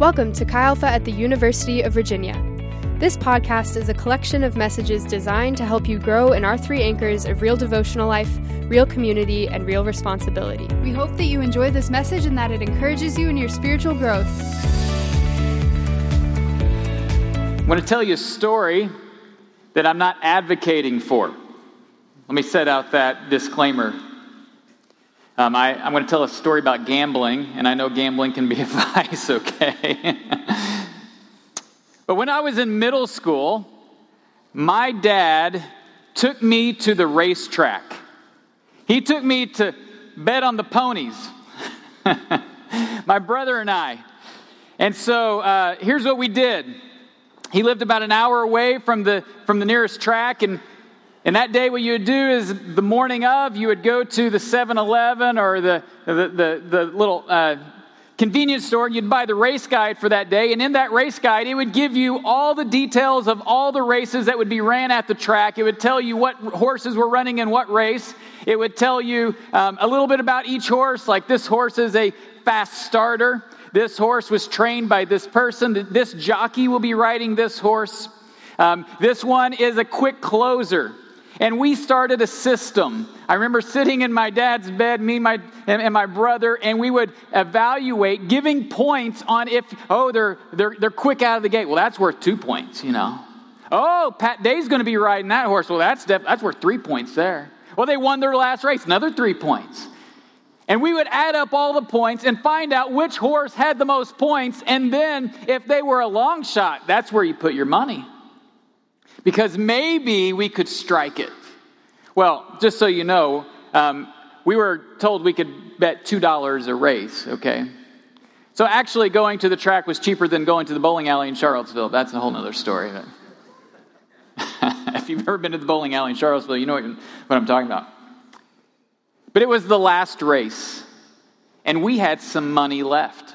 Welcome to Chi Alpha at the University of Virginia. This podcast is a collection of messages designed to help you grow in our three anchors of real devotional life, real community, and real responsibility. We hope that you enjoy this message and that it encourages you in your spiritual growth. I want to tell you a story that I'm not advocating for. Let me set out that disclaimer. Um, I, am going to tell a story about gambling, and I know gambling can be a vice, okay? but when I was in middle school, my dad took me to the racetrack. He took me to bet on the ponies, my brother and I. And so uh, here's what we did. He lived about an hour away from the, from the nearest track, and and that day, what you would do is the morning of, you would go to the 7 Eleven or the, the, the, the little uh, convenience store and you'd buy the race guide for that day. And in that race guide, it would give you all the details of all the races that would be ran at the track. It would tell you what horses were running in what race. It would tell you um, a little bit about each horse, like this horse is a fast starter. This horse was trained by this person. This jockey will be riding this horse. Um, this one is a quick closer. And we started a system. I remember sitting in my dad's bed, me my, and, and, my brother, and we would evaluate, giving points on if, oh, they're, they're, they're quick out of the gate. Well, that's worth two points, you know. Oh, Pat Day's going to be riding that horse. Well, that's, def- that's worth three points there. Well, they won their last race, another three points. And we would add up all the points and find out which horse had the most points. And then, if they were a long shot, that's where you put your money because maybe we could strike it. Well, just so you know, um, we were told we could bet $2 a race, okay? So actually, going to the track was cheaper than going to the bowling alley in Charlottesville. That's a whole other story. if you've ever been to the bowling alley in Charlottesville, you know what, what I'm talking about. But it was the last race, and we had some money left.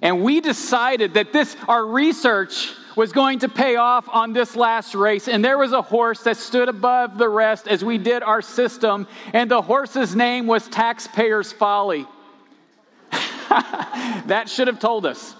And we decided that this, our research, was going to pay off on this last race. And there was a horse that stood above the rest as we did our system, and the horse's name was Taxpayer's Folly. that should have told us.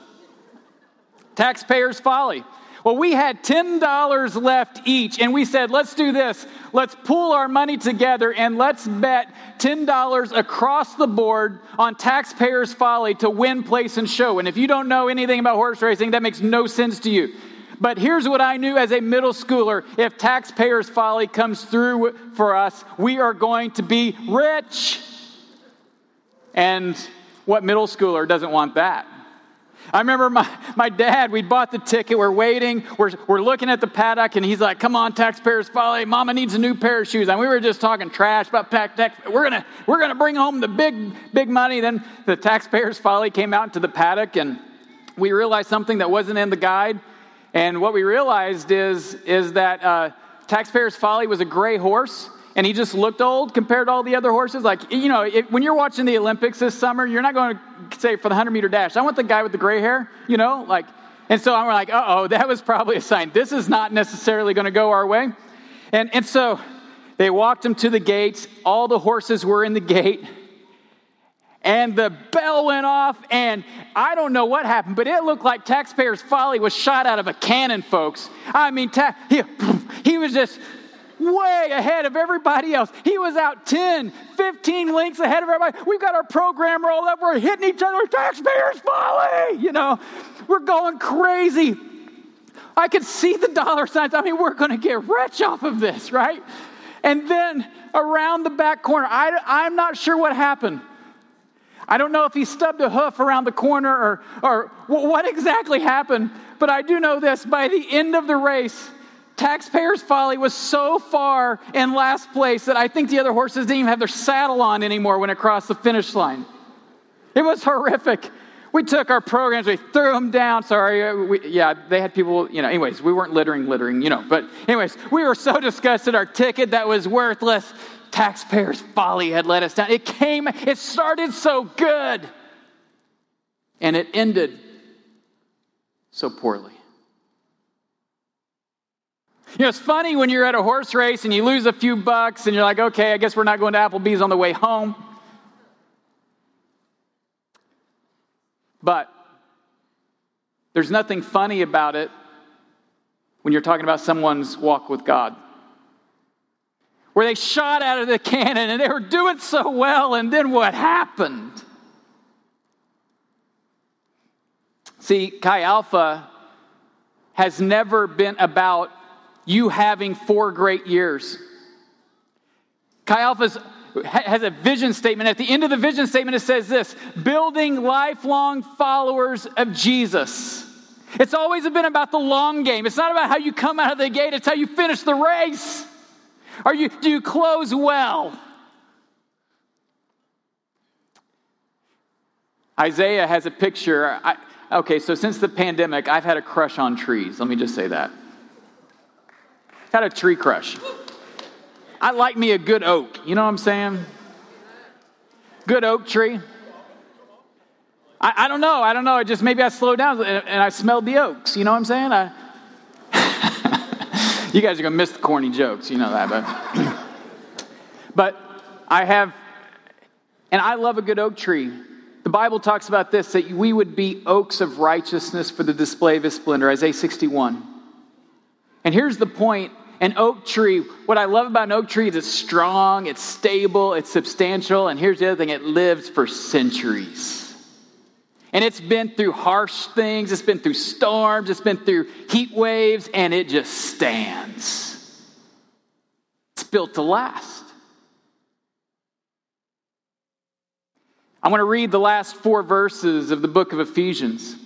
Taxpayer's Folly. Well, we had $10 left each, and we said, let's do this. Let's pool our money together and let's bet $10 across the board on taxpayers' folly to win, place, and show. And if you don't know anything about horse racing, that makes no sense to you. But here's what I knew as a middle schooler if taxpayers' folly comes through for us, we are going to be rich. And what middle schooler doesn't want that? I remember my, my dad, we bought the ticket, we're waiting, we're, we're looking at the paddock, and he's like, Come on, taxpayers, folly, Mama needs a new pair of shoes. And we were just talking trash about tax. We're gonna, we're gonna bring home the big, big money. Then the taxpayers' folly came out into the paddock, and we realized something that wasn't in the guide. And what we realized is, is that uh, taxpayers' folly was a gray horse and he just looked old compared to all the other horses. Like, you know, it, when you're watching the Olympics this summer, you're not going to say for the 100 meter dash, I want the guy with the gray hair, you know, like, and so I'm like, uh oh, that was probably a sign. This is not necessarily going to go our way. And, and so they walked him to the gates. All the horses were in the gate. And the bell went off, and I don't know what happened, but it looked like Taxpayers' Folly was shot out of a cannon, folks. I mean, ta- he, he was just way ahead of everybody else. He was out 10, 15 links ahead of everybody. We've got our program rolled up. We're hitting each other. Taxpayers' folly. You know, we're going crazy. I could see the dollar signs. I mean, we're going to get rich off of this, right? And then around the back corner, I, I'm not sure what happened. I don't know if he stubbed a hoof around the corner or, or what exactly happened, but I do know this by the end of the race, Taxpayers' Folly was so far in last place that I think the other horses didn't even have their saddle on anymore when it crossed the finish line. It was horrific. We took our programs, we threw them down. Sorry, uh, we, yeah, they had people, you know, anyways, we weren't littering, littering, you know, but anyways, we were so disgusted. Our ticket that was worthless, taxpayers' folly had let us down. It came, it started so good, and it ended so poorly. You know, it's funny when you're at a horse race and you lose a few bucks and you're like, okay, I guess we're not going to Applebee's on the way home. But There's nothing funny about it when you're talking about someone's walk with God. Where they shot out of the cannon and they were doing so well, and then what happened? See, Chi Alpha has never been about you having four great years. Chi has a vision statement. At the end of the vision statement, it says this building lifelong followers of Jesus. It's always been about the long game. It's not about how you come out of the gate, it's how you finish the race. Are you, do you close well? Isaiah has a picture. I, okay, so since the pandemic, I've had a crush on trees. Let me just say that. Had a tree crush. I like me a good oak. You know what I'm saying? Good oak tree. I, I don't know. I don't know. It just maybe I slowed down and, and I smelled the oaks. You know what I'm saying? I, you guys are to miss the corny jokes. You know that. But, but I have, and I love a good oak tree. The Bible talks about this that we would be oaks of righteousness for the display of his splendor, Isaiah 61. And here's the point an oak tree, what I love about an oak tree is it's strong, it's stable, it's substantial, and here's the other thing it lives for centuries. And it's been through harsh things, it's been through storms, it's been through heat waves, and it just stands. It's built to last. I want to read the last four verses of the book of Ephesians.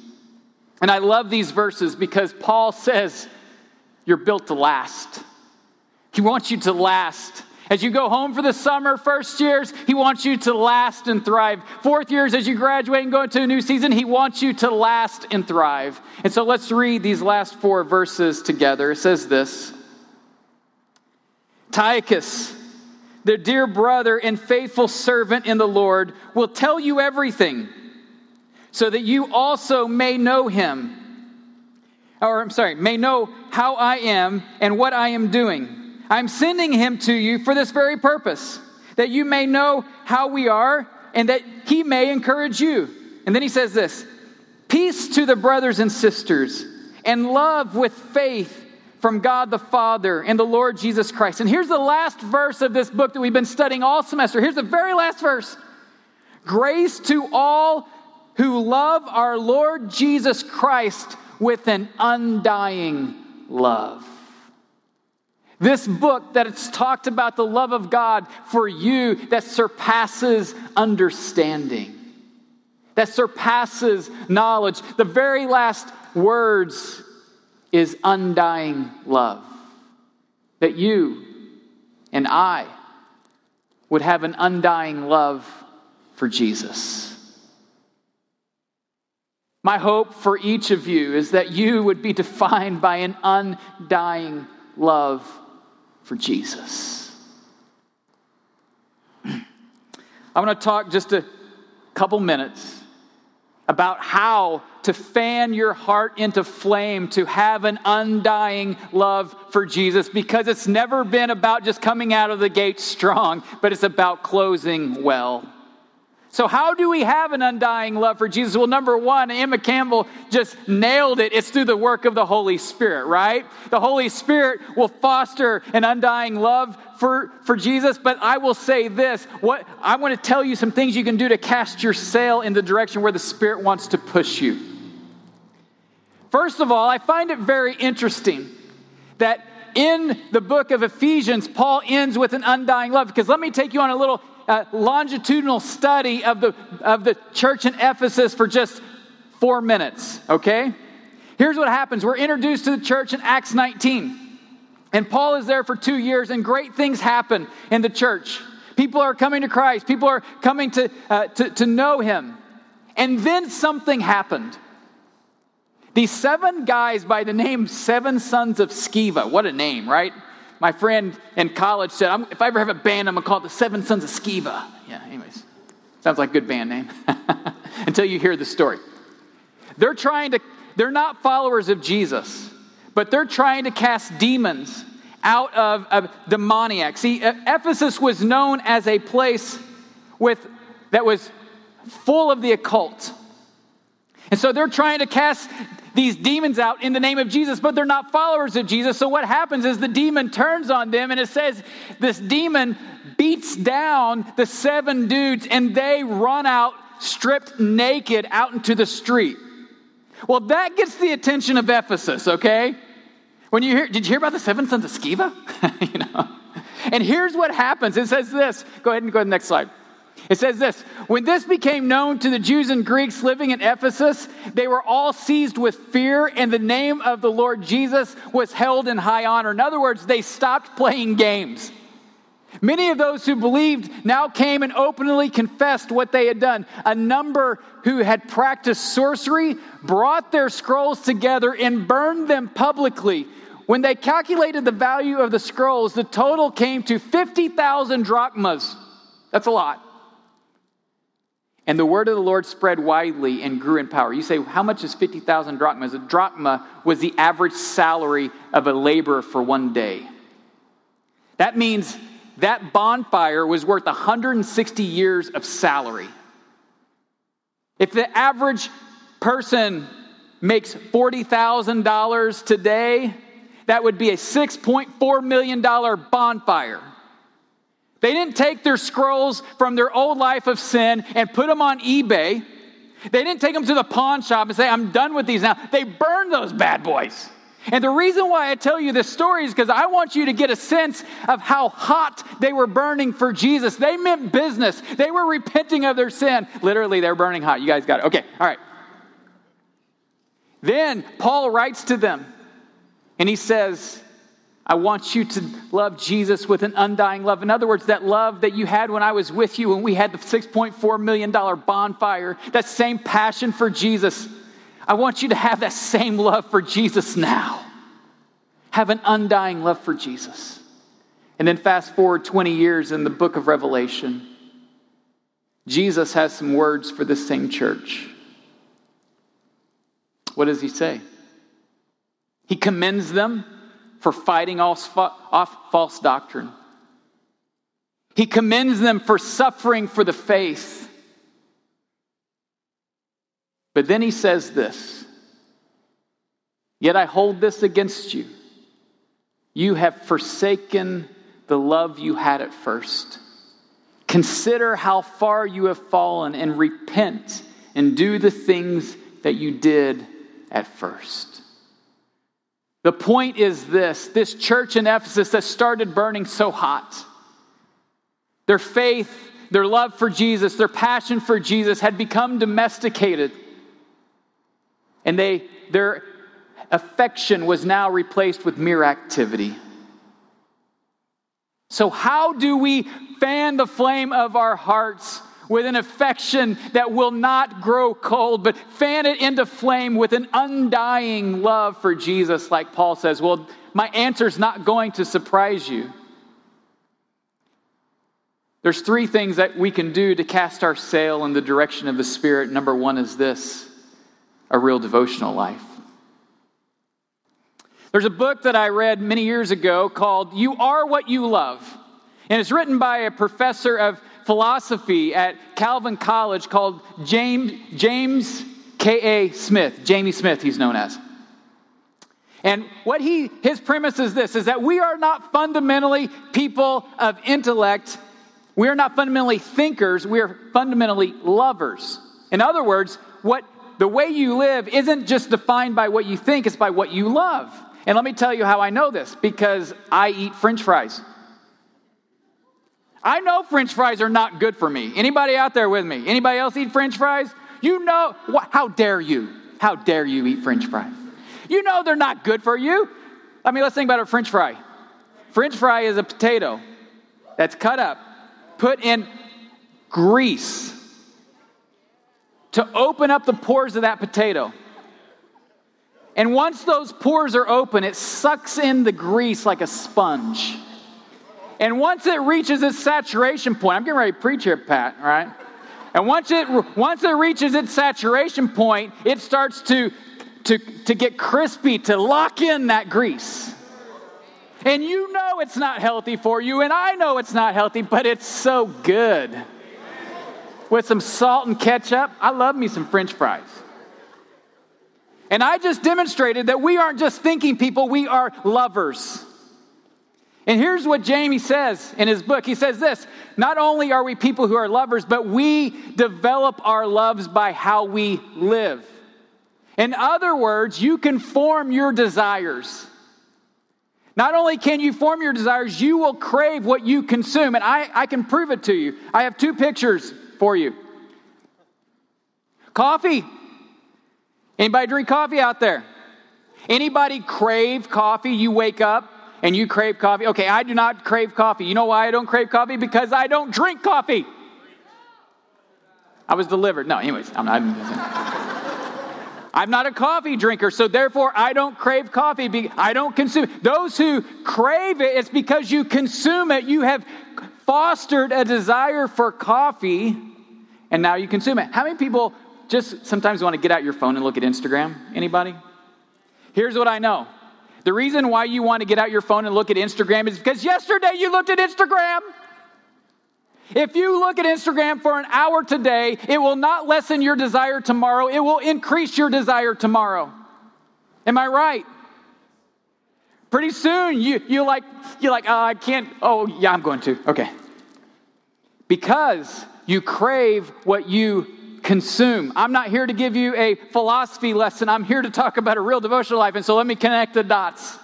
And I love these verses because Paul says, You're built to last. He wants you to last. As you go home for the summer, first years, he wants you to last and thrive. Fourth years, as you graduate and go into a new season, he wants you to last and thrive. And so let's read these last four verses together. It says this Tychicus, their dear brother and faithful servant in the Lord, will tell you everything so that you also may know him. Or, I'm sorry, may know how I am and what I am doing. I'm sending him to you for this very purpose, that you may know how we are and that he may encourage you. And then he says this Peace to the brothers and sisters, and love with faith from God the Father and the Lord Jesus Christ. And here's the last verse of this book that we've been studying all semester. Here's the very last verse Grace to all who love our Lord Jesus Christ with an undying love. This book that it's talked about the love of God for you that surpasses understanding, that surpasses knowledge. The very last words is undying love. That you and I would have an undying love for Jesus. My hope for each of you is that you would be defined by an undying love for Jesus. I want to talk just a couple minutes about how to fan your heart into flame, to have an undying love for Jesus, because it's never been about just coming out of the gate strong, but it's about closing well. So, how do we have an undying love for Jesus? Well, number one, Emma Campbell just nailed it. It's through the work of the Holy Spirit, right? The Holy Spirit will foster an undying love for, for Jesus. But I will say this what I want to tell you some things you can do to cast your sail in the direction where the Spirit wants to push you. First of all, I find it very interesting that in the book of Ephesians, Paul ends with an undying love. Because let me take you on a little uh, longitudinal study of the, of the church in Ephesus for just four minutes, okay? Here's what happens we're introduced to the church in Acts 19. And Paul is there for two years, and great things happen in the church. People are coming to Christ, people are coming to, uh, to, to know him. And then something happened. These seven guys by the name Seven Sons of Sceva, what a name, right? My friend in college said, if I ever have a band, I'm going to call it the Seven Sons of Sceva. Yeah, anyways. Sounds like a good band name. Until you hear the story. They're trying to, they're not followers of Jesus, but they're trying to cast demons out of, of demoniac. See, Ephesus was known as a place with, that was full of the occult. And so they're trying to cast these demons out in the name of Jesus, but they're not followers of Jesus. So what happens is the demon turns on them, and it says this demon beats down the seven dudes, and they run out stripped naked out into the street. Well, that gets the attention of Ephesus, okay? When you hear, did you hear about the seven sons of Sceva? you know. And here's what happens. It says this. Go ahead and go to the next slide. It says this When this became known to the Jews and Greeks living in Ephesus, they were all seized with fear, and the name of the Lord Jesus was held in high honor. In other words, they stopped playing games. Many of those who believed now came and openly confessed what they had done. A number who had practiced sorcery brought their scrolls together and burned them publicly. When they calculated the value of the scrolls, the total came to 50,000 drachmas. That's a lot. And the word of the Lord spread widely and grew in power. You say, how much is 50,000 drachmas? A drachma was the average salary of a laborer for one day. That means that bonfire was worth 160 years of salary. If the average person makes $40,000 today, that would be a $6.4 million bonfire. They didn't take their scrolls from their old life of sin and put them on eBay. They didn't take them to the pawn shop and say, I'm done with these now. They burned those bad boys. And the reason why I tell you this story is because I want you to get a sense of how hot they were burning for Jesus. They meant business, they were repenting of their sin. Literally, they're burning hot. You guys got it. Okay, all right. Then Paul writes to them and he says, I want you to love Jesus with an undying love. In other words, that love that you had when I was with you when we had the $6.4 million bonfire, that same passion for Jesus. I want you to have that same love for Jesus now. Have an undying love for Jesus. And then fast forward 20 years in the book of Revelation, Jesus has some words for this same church. What does he say? He commends them for fighting off false doctrine. He commends them for suffering for the faith. But then he says this Yet I hold this against you. You have forsaken the love you had at first. Consider how far you have fallen and repent and do the things that you did at first. The point is this this church in Ephesus that started burning so hot, their faith, their love for Jesus, their passion for Jesus had become domesticated. And they, their affection was now replaced with mere activity. So, how do we fan the flame of our hearts with an affection that will not grow cold, but fan it into flame with an undying love for Jesus, like Paul says. Well, my answer is not going to surprise you. There's three things that we can do to cast our sail in the direction of the Spirit. Number one is this a real devotional life. There's a book that I read many years ago called You Are What You Love. And it's written by a professor of philosophy at Calvin College called James, James K.A. Smith. Jamie Smith, he's known as. And what he, his premise is this, is that we are not fundamentally people of intellect. We are not fundamentally thinkers. We are fundamentally lovers. In other words, what the way you live isn't just defined by what you think, it's by what you love. And let me tell you how I know this because I eat french fries. I know french fries are not good for me. Anybody out there with me? Anybody else eat french fries? You know, how dare you? How dare you eat french fries? You know they're not good for you. I mean, let's think about a french fry. French fry is a potato that's cut up, put in grease to open up the pores of that potato. And once those pores are open, it sucks in the grease like a sponge. And once it reaches its saturation point, I'm getting ready to preach here, Pat, right? And once it, once it reaches its saturation point, it starts to, to, to get crispy, to lock in that grease. And you know it's not healthy for you, and I know it's not healthy, but it's so good. With some salt and ketchup, I love me some french fries. And I just demonstrated that we aren't just thinking people, we are lovers. And here's what Jamie says in his book. He says this Not only are we people who are lovers, but we develop our loves by how we live. In other words, you can form your desires. Not only can you form your desires, you will crave what you consume. And I, I can prove it to you. I have two pictures for you. Coffee. Anybody drink coffee out there? Anybody crave coffee? You wake up and you crave coffee. Okay, I do not crave coffee. You know why I don't crave coffee? Because I don't drink coffee. I was delivered. No, anyways, I'm not. I'm not a coffee drinker, so therefore I don't crave coffee. I don't consume. Those who crave it, it's because you consume it. You have fostered a desire for coffee, and now you consume it. How many people just sometimes want to get out your phone and look at Instagram? Anybody? Here's what I know the reason why you want to get out your phone and look at Instagram is because yesterday you looked at Instagram. If you look at Instagram for an hour today, it will not lessen your desire tomorrow, it will increase your desire tomorrow. Am I right? Pretty soon you you like you like oh, I can't oh yeah I'm going to. Okay. Because you crave what you consume. I'm not here to give you a philosophy lesson. I'm here to talk about a real devotional life. And so let me connect the dots.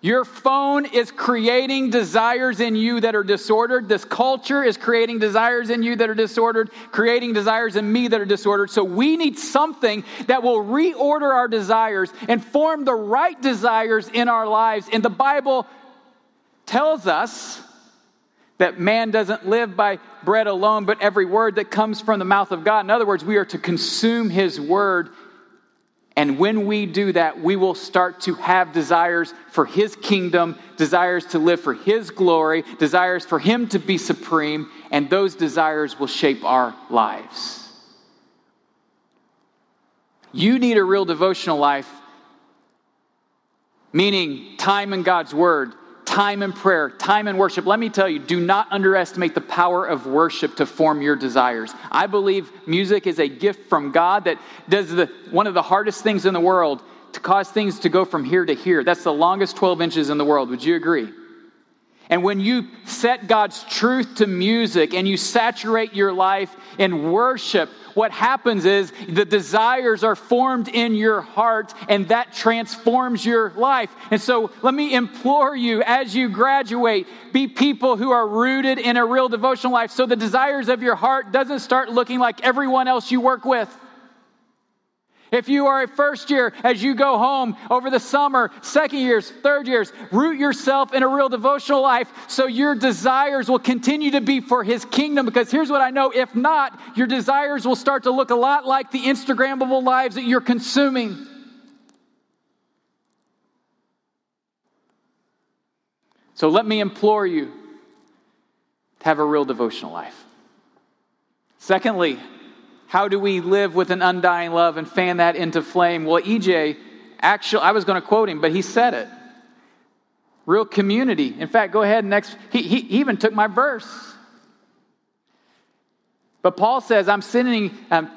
Your phone is creating desires in you that are disordered. This culture is creating desires in you that are disordered, creating desires in me that are disordered. So we need something that will reorder our desires and form the right desires in our lives. And the Bible tells us that man doesn't live by bread alone, but every word that comes from the mouth of God. In other words, we are to consume his word. And when we do that, we will start to have desires for his kingdom, desires to live for his glory, desires for him to be supreme, and those desires will shape our lives. You need a real devotional life, meaning time in God's word, time in prayer, time in worship. Let me tell you, do not underestimate the power of worship to form your desires. I believe music is a gift from God that does the, one of the hardest things in the world to cause things to go from here to here. That's the longest 12 inches in the world. Would you agree? And when you set God's truth to music and you saturate your life in worship, what happens is the desires are formed in your heart and that transforms your life. And so let me implore you as you graduate, be people who are rooted in a real devotional life so the desires of your heart doesn't start looking like everyone else you work with. If you are a first year, as you go home over the summer, second years, third years, root yourself in a real devotional life so your desires will continue to be for His kingdom. Because here's what I know if not, your desires will start to look a lot like the Instagrammable lives that you're consuming. So let me implore you to have a real devotional life. Secondly, how do we live with an undying love and fan that into flame? Well, EJ, actually, I was going to quote him, but he said it. Real community. In fact, go ahead next. He, he, he even took my verse. But Paul says, I'm sending um,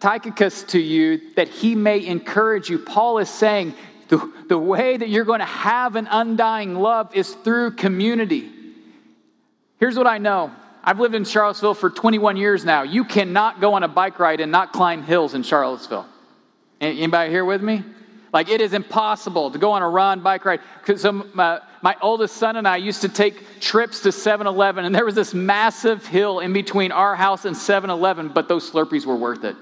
Tychicus to you that he may encourage you. Paul is saying the, the way that you're going to have an undying love is through community. Here's what I know I've lived in Charlottesville for 21 years now. You cannot go on a bike ride and not climb hills in Charlottesville. Anybody here with me? Like it is impossible to go on a run bike ride. So my, um, uh, my oldest son and I used to take trips to 7-Eleven, and there was this massive hill in between our house and 7-Eleven, but those Slurpees were worth it.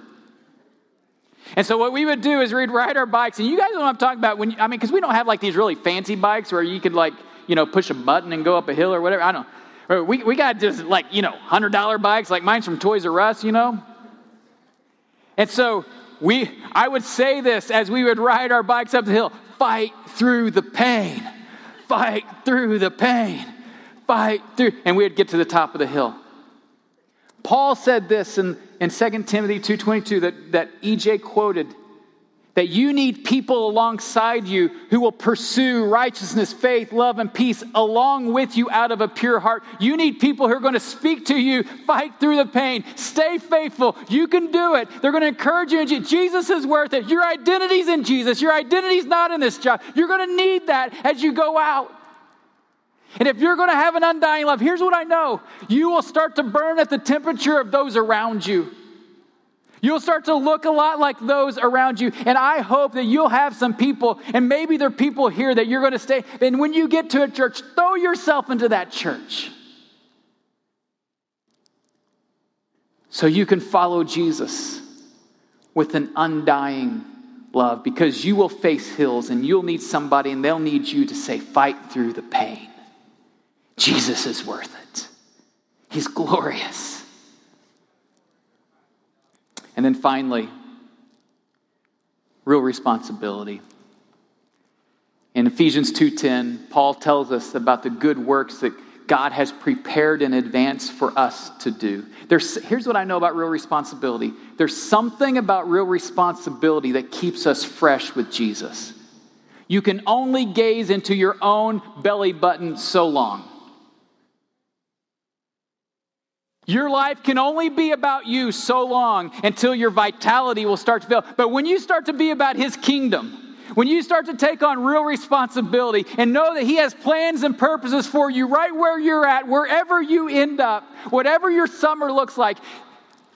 And so what we would do is we'd ride our bikes, and you guys know what I'm talking about. When I mean, because we don't have like these really fancy bikes where you could like you know push a button and go up a hill or whatever. I don't. We, we got just like, you know, $100 bikes, like mine's from Toys R Us, you know? And so we, I would say this as we would ride our bikes up the hill fight through the pain, fight through the pain, fight through, and we would get to the top of the hill. Paul said this in, in 2 Timothy 2.22 that, that EJ quoted, that you need people alongside you who will pursue righteousness, faith, love, and peace along with you out of a pure heart. You need people who are going to speak to you, fight through the pain, stay faithful. You can do it. They're going to encourage you. Jesus is worth it. Your identity's in Jesus. Your identity's not in this job. You're going to need that as you go out. And if you're going to have an undying love, here's what I know you will start to burn at the temperature of those around you. You'll start to look a lot like those around you. And I hope that you'll have some people, and maybe there are people here that you're going to stay. And when you get to a church, throw yourself into that church. So you can follow Jesus with an undying love because you will face hills and you'll need somebody and they'll need you to say, fight through the pain. Jesus is worth it, He's glorious. And then finally, real responsibility. In Ephesians 2:10, Paul tells us about the good works that God has prepared in advance for us to do. There's, here's what I know about real responsibility. There's something about real responsibility that keeps us fresh with Jesus. You can only gaze into your own belly button so long. Your life can only be about you so long until your vitality will start to fail. But when you start to be about His kingdom, when you start to take on real responsibility and know that He has plans and purposes for you right where you're at, wherever you end up, whatever your summer looks like,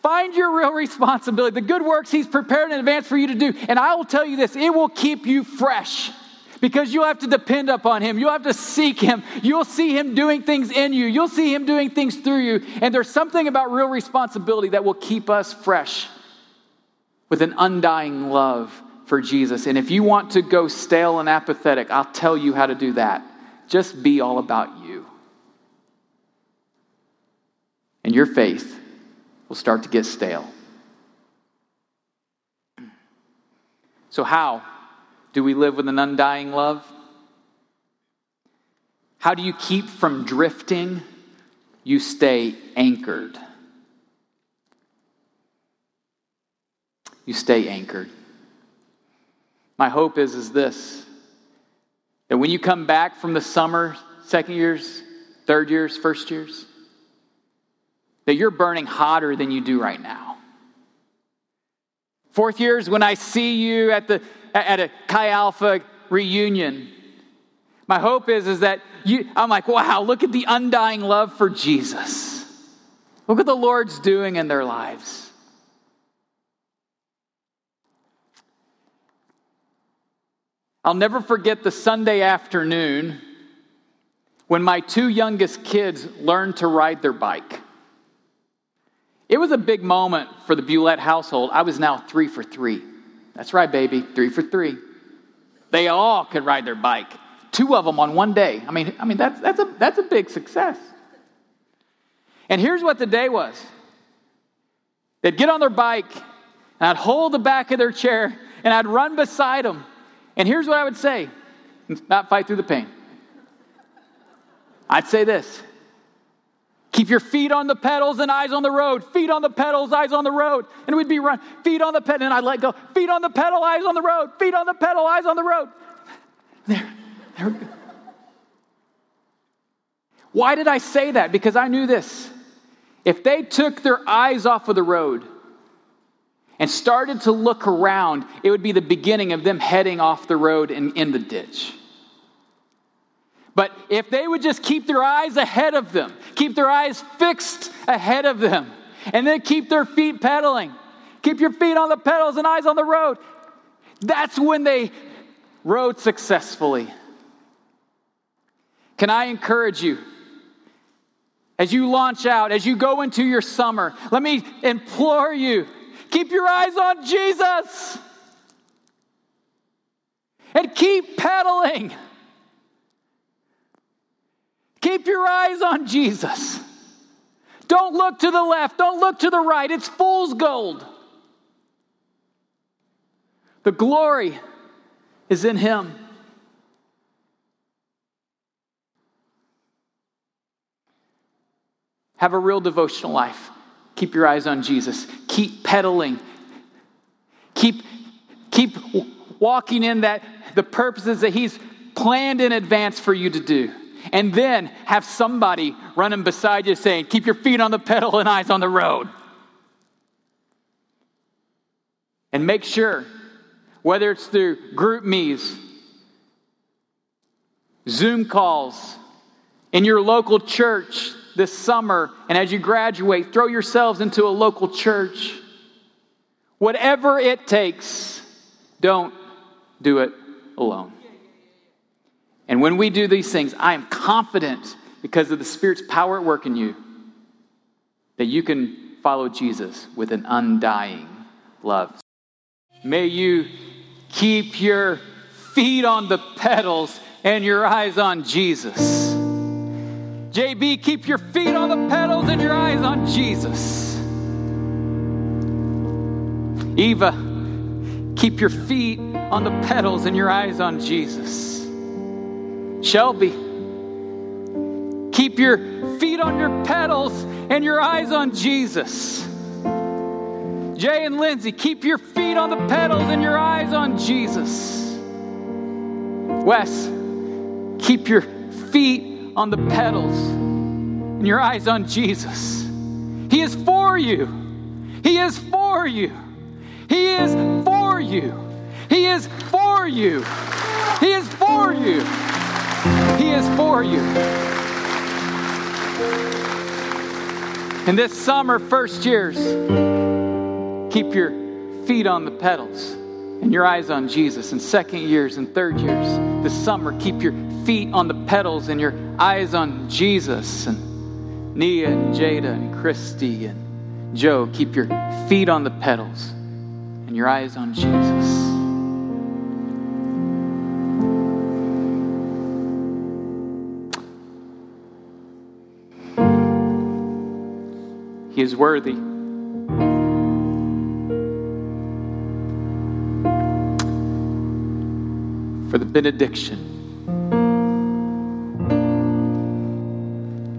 find your real responsibility, the good works He's prepared in advance for you to do. And I will tell you this it will keep you fresh because you'll have to depend upon Him. You'll have to seek Him. You'll see Him doing things in you. You'll see Him doing things through you. And there's something about real responsibility that will keep us fresh with an undying love for Jesus. And if you want to go stale and apathetic, I'll tell you how to do that. Just be all about you. And your faith will start to get stale. So, how? Do we live with an undying love? How do you keep from drifting? You stay anchored. You stay anchored. My hope is, is this that when you come back from the summer, second years, third years, first years, that you're burning hotter than you do right now. Fourth years, when I see you at the at a Chi Alpha reunion. My hope is, is that you, I'm like, wow, look at the undying love for Jesus. Look what the Lord's doing in their lives. I'll never forget the Sunday afternoon when my two youngest kids learned to ride their bike. It was a big moment for the Bulette household. I was now three for three. That's right, baby. Three for three. They all could ride their bike. Two of them on one day. I mean, I mean that's, that's, a, that's a big success. And here's what the day was they'd get on their bike, and I'd hold the back of their chair, and I'd run beside them. And here's what I would say not fight through the pain. I'd say this Keep your feet on the pedals and eyes on the road. Feet on the pedals, eyes on the road. And we'd be run, feet on the pedal, and I'd let go. Feet on the pedal, eyes on the road. Feet on the pedal, eyes on the road. There, there. Why did I say that? Because I knew this. If they took their eyes off of the road and started to look around, it would be the beginning of them heading off the road and in the ditch. But if they would just keep their eyes ahead of them, keep their eyes fixed ahead of them, and then keep their feet pedaling, keep your feet on the pedals and eyes on the road, that's when they rode successfully. Can I encourage you? As you launch out, as you go into your summer, let me implore you keep your eyes on Jesus and keep pedaling. Keep your eyes on Jesus. Don't look to the left, don't look to the right. It's fool's gold. The glory is in Him. Have a real devotional life. Keep your eyes on Jesus. Keep pedaling. Keep Keep walking in that the purposes that He's planned in advance for you to do. And then have somebody running beside you saying, Keep your feet on the pedal and eyes on the road. And make sure, whether it's through GroupMe's, Zoom calls, in your local church this summer, and as you graduate, throw yourselves into a local church. Whatever it takes, don't do it alone. And when we do these things, I am confident because of the Spirit's power at work in you that you can follow Jesus with an undying love. May you keep your feet on the pedals and your eyes on Jesus. JB, keep your feet on the pedals and your eyes on Jesus. Eva, keep your feet on the pedals and your eyes on Jesus. Shelby, keep your feet on your pedals and your eyes on Jesus. Jay and Lindsay, keep your feet on the pedals and your eyes on Jesus. Wes, keep your feet on the pedals and your eyes on Jesus. He is for you. He is for you. He is for you. He is for you. He is for you. He is for you. And this summer, first years, keep your feet on the pedals and your eyes on Jesus. And second years and third years, this summer, keep your feet on the pedals and your eyes on Jesus. And Nia and Jada and Christy and Joe, keep your feet on the pedals and your eyes on Jesus. Is worthy. For the benediction.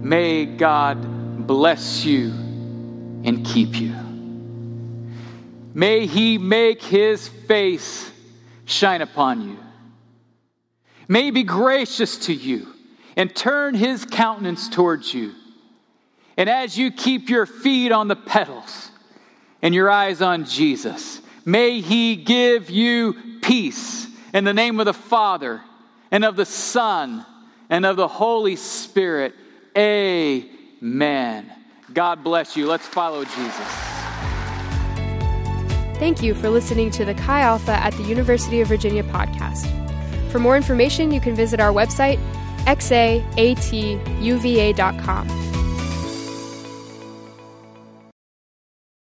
May God bless you and keep you. May He make His face shine upon you. May He be gracious to you and turn His countenance towards you and as you keep your feet on the pedals and your eyes on Jesus, may He give you peace in the name of the Father and of the Son and of the Holy Spirit. Amen. God bless you. Let's follow Jesus. Thank you for listening to the Chi Alpha at the University of Virginia podcast. For more information, you can visit our website, xaatuva.com.